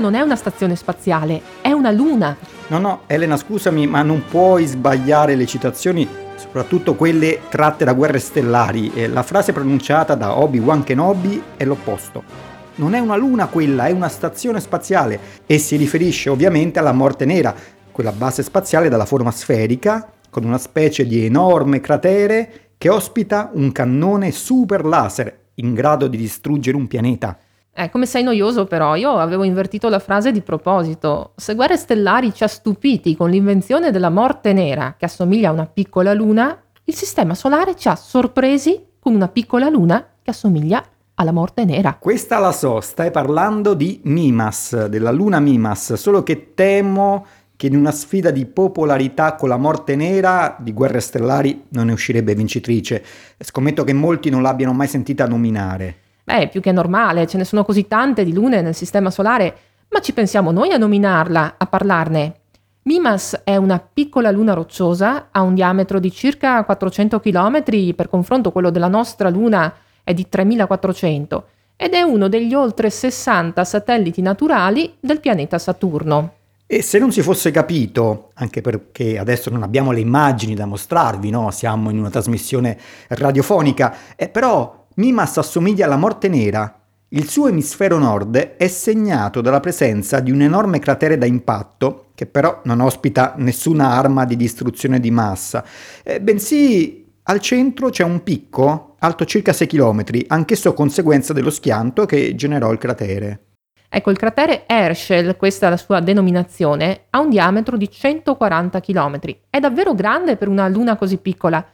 non è una stazione spaziale, è una luna. No, no, Elena, scusami, ma non puoi sbagliare le citazioni, soprattutto quelle tratte da guerre stellari. Eh, la frase pronunciata da Obi-Wan Kenobi è l'opposto. Non è una luna quella, è una stazione spaziale e si riferisce ovviamente alla Morte Nera, quella base spaziale dalla forma sferica, con una specie di enorme cratere che ospita un cannone super laser in grado di distruggere un pianeta. Eh, come sei noioso però, io avevo invertito la frase di proposito. Se Guerre Stellari ci ha stupiti con l'invenzione della morte nera, che assomiglia a una piccola luna, il Sistema Solare ci ha sorpresi con una piccola luna che assomiglia alla morte nera. Questa la so, stai parlando di Mimas, della luna Mimas, solo che temo che in una sfida di popolarità con la morte nera di Guerre Stellari non ne uscirebbe vincitrice. Scommetto che molti non l'abbiano mai sentita nominare. Beh, più che normale, ce ne sono così tante di lune nel Sistema Solare, ma ci pensiamo noi a nominarla, a parlarne. Mimas è una piccola luna rocciosa, ha un diametro di circa 400 km, per confronto quello della nostra luna è di 3400, ed è uno degli oltre 60 satelliti naturali del pianeta Saturno. E se non si fosse capito, anche perché adesso non abbiamo le immagini da mostrarvi, no? siamo in una trasmissione radiofonica, eh, però Mimas assomiglia alla morte nera. Il suo emisfero nord è segnato dalla presenza di un enorme cratere da impatto, che però non ospita nessuna arma di distruzione di massa, eh, bensì al centro c'è un picco alto circa 6 km, anch'esso conseguenza dello schianto che generò il cratere. Ecco, il cratere Herschel, questa è la sua denominazione, ha un diametro di 140 km. È davvero grande per una luna così piccola.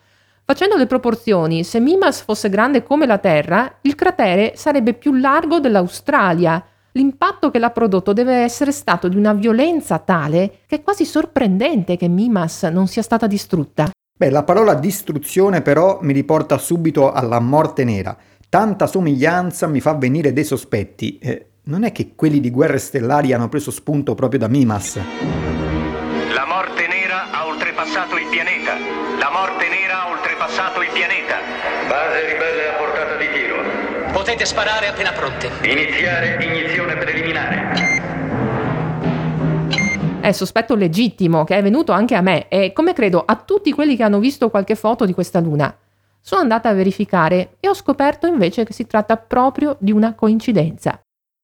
Facendo le proporzioni, se Mimas fosse grande come la Terra, il cratere sarebbe più largo dell'Australia. L'impatto che l'ha prodotto deve essere stato di una violenza tale che è quasi sorprendente che Mimas non sia stata distrutta. Beh, la parola distruzione però mi riporta subito alla morte nera. Tanta somiglianza mi fa venire dei sospetti. Eh, non è che quelli di Guerre Stellari hanno preso spunto proprio da Mimas. La morte nera ha oltrepassato il pianeta. Pianeta. Base ribelle a portata di tiro. Potete sparare appena pronte. Iniziare iniezione preliminare. È sospetto legittimo che è venuto anche a me e, come credo, a tutti quelli che hanno visto qualche foto di questa luna. Sono andata a verificare e ho scoperto invece che si tratta proprio di una coincidenza.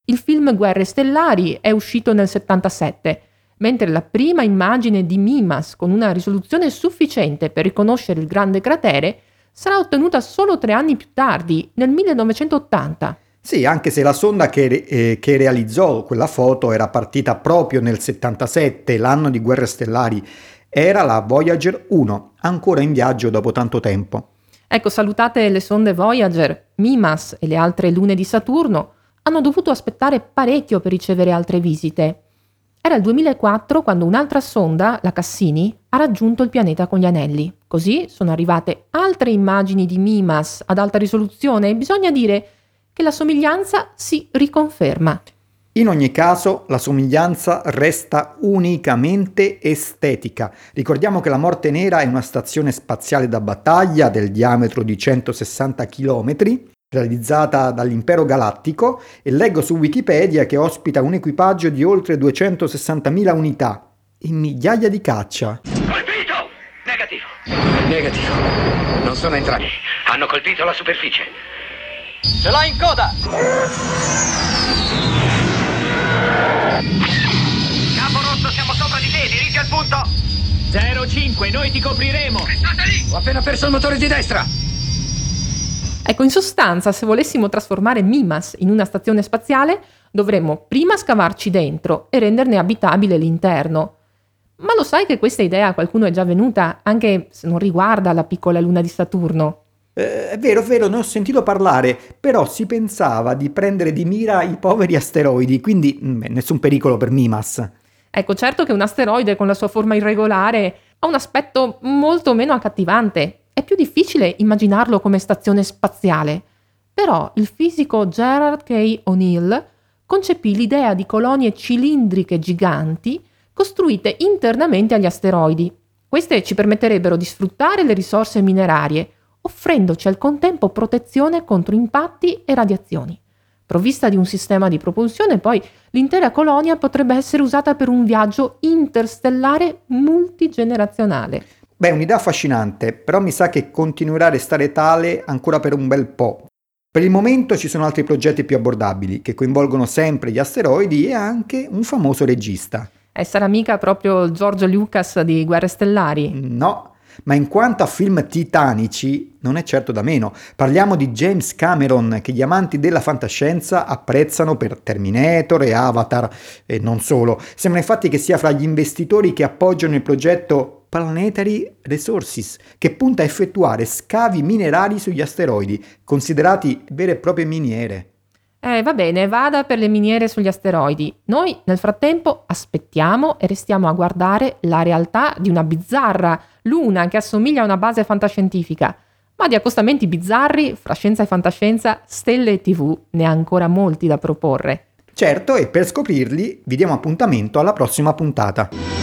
Il film Guerre Stellari è uscito nel 77, mentre la prima immagine di Mimas con una risoluzione sufficiente per riconoscere il grande cratere sarà ottenuta solo tre anni più tardi, nel 1980. Sì, anche se la sonda che, eh, che, realizzò quella foto era partita proprio nel 77, l'anno di Guerre Stellari, era la Voyager 1, ancora in viaggio dopo tanto tempo. Ecco, salutate le sonde Voyager, Mimas e le altre lune di Saturno, hanno dovuto aspettare parecchio per ricevere altre visite. Era il 2004 quando un'altra sonda, la Cassini, ha raggiunto il pianeta con gli anelli. Così sono arrivate altre immagini di Mimas ad alta risoluzione e bisogna dire che la somiglianza si riconferma. In ogni caso, la somiglianza resta unicamente estetica. Ricordiamo che la Morte Nera è una stazione spaziale da battaglia del diametro di 160 km realizzata dall'Impero Galattico e leggo su Wikipedia che ospita un equipaggio di oltre 260.000 unità e migliaia di caccia. Colpito! Negativo. Negativo. Non sono entrati. Hanno colpito la superficie. Ce l'ho in coda! Capo rosso, siamo sopra di te, dirigi al punto. 05, noi ti copriremo. State lì! Ho appena perso il motore di destra. Ecco, in sostanza, se volessimo trasformare Mimas in una stazione spaziale, dovremmo prima scavarci dentro e renderne abitabile l'interno. Ma lo sai che questa idea a qualcuno è già venuta, anche se non riguarda la piccola luna di Saturno? Eh, è vero, è vero, ne ho sentito parlare, però si pensava di prendere di mira i poveri asteroidi, quindi beh, mm, nessun pericolo per Mimas. Ecco, certo che un asteroide con la sua forma irregolare ha un aspetto molto meno accattivante, è più difficile immaginarlo come stazione spaziale, però il fisico Gerard K. O'Neill concepì l'idea di colonie cilindriche giganti costruite internamente agli asteroidi. Queste ci permetterebbero di sfruttare le risorse minerarie, offrendoci al contempo protezione contro impatti e radiazioni. Provvista di un sistema di propulsione, poi l'intera colonia potrebbe essere usata per un viaggio interstellare multigenerazionale. Beh, un'idea affascinante, però mi sa che continuerà a restare tale ancora per un bel po'. Per il momento ci sono altri progetti più abbordabili, che coinvolgono sempre gli asteroidi e anche un famoso regista. E sarà mica proprio Giorgio Lucas di Guerre Stellari? No, ma in quanto a film titanici, non è certo da meno. Parliamo di James Cameron, che gli amanti della fantascienza apprezzano per Terminator e Avatar, e non solo. Sembra infatti che sia fra gli investitori che appoggiano il progetto Planetary Resources, che punta a effettuare scavi minerari sugli asteroidi, considerati vere e proprie miniere. Eh, va bene, vada per le miniere sugli asteroidi. Noi nel frattempo aspettiamo e restiamo a guardare la realtà di una bizzarra luna che assomiglia a una base fantascientifica. Ma di accostamenti bizzarri, fra scienza e fantascienza, stelle e tv, ne ha ancora molti da proporre. Certo, e per scoprirli vi diamo appuntamento alla prossima puntata.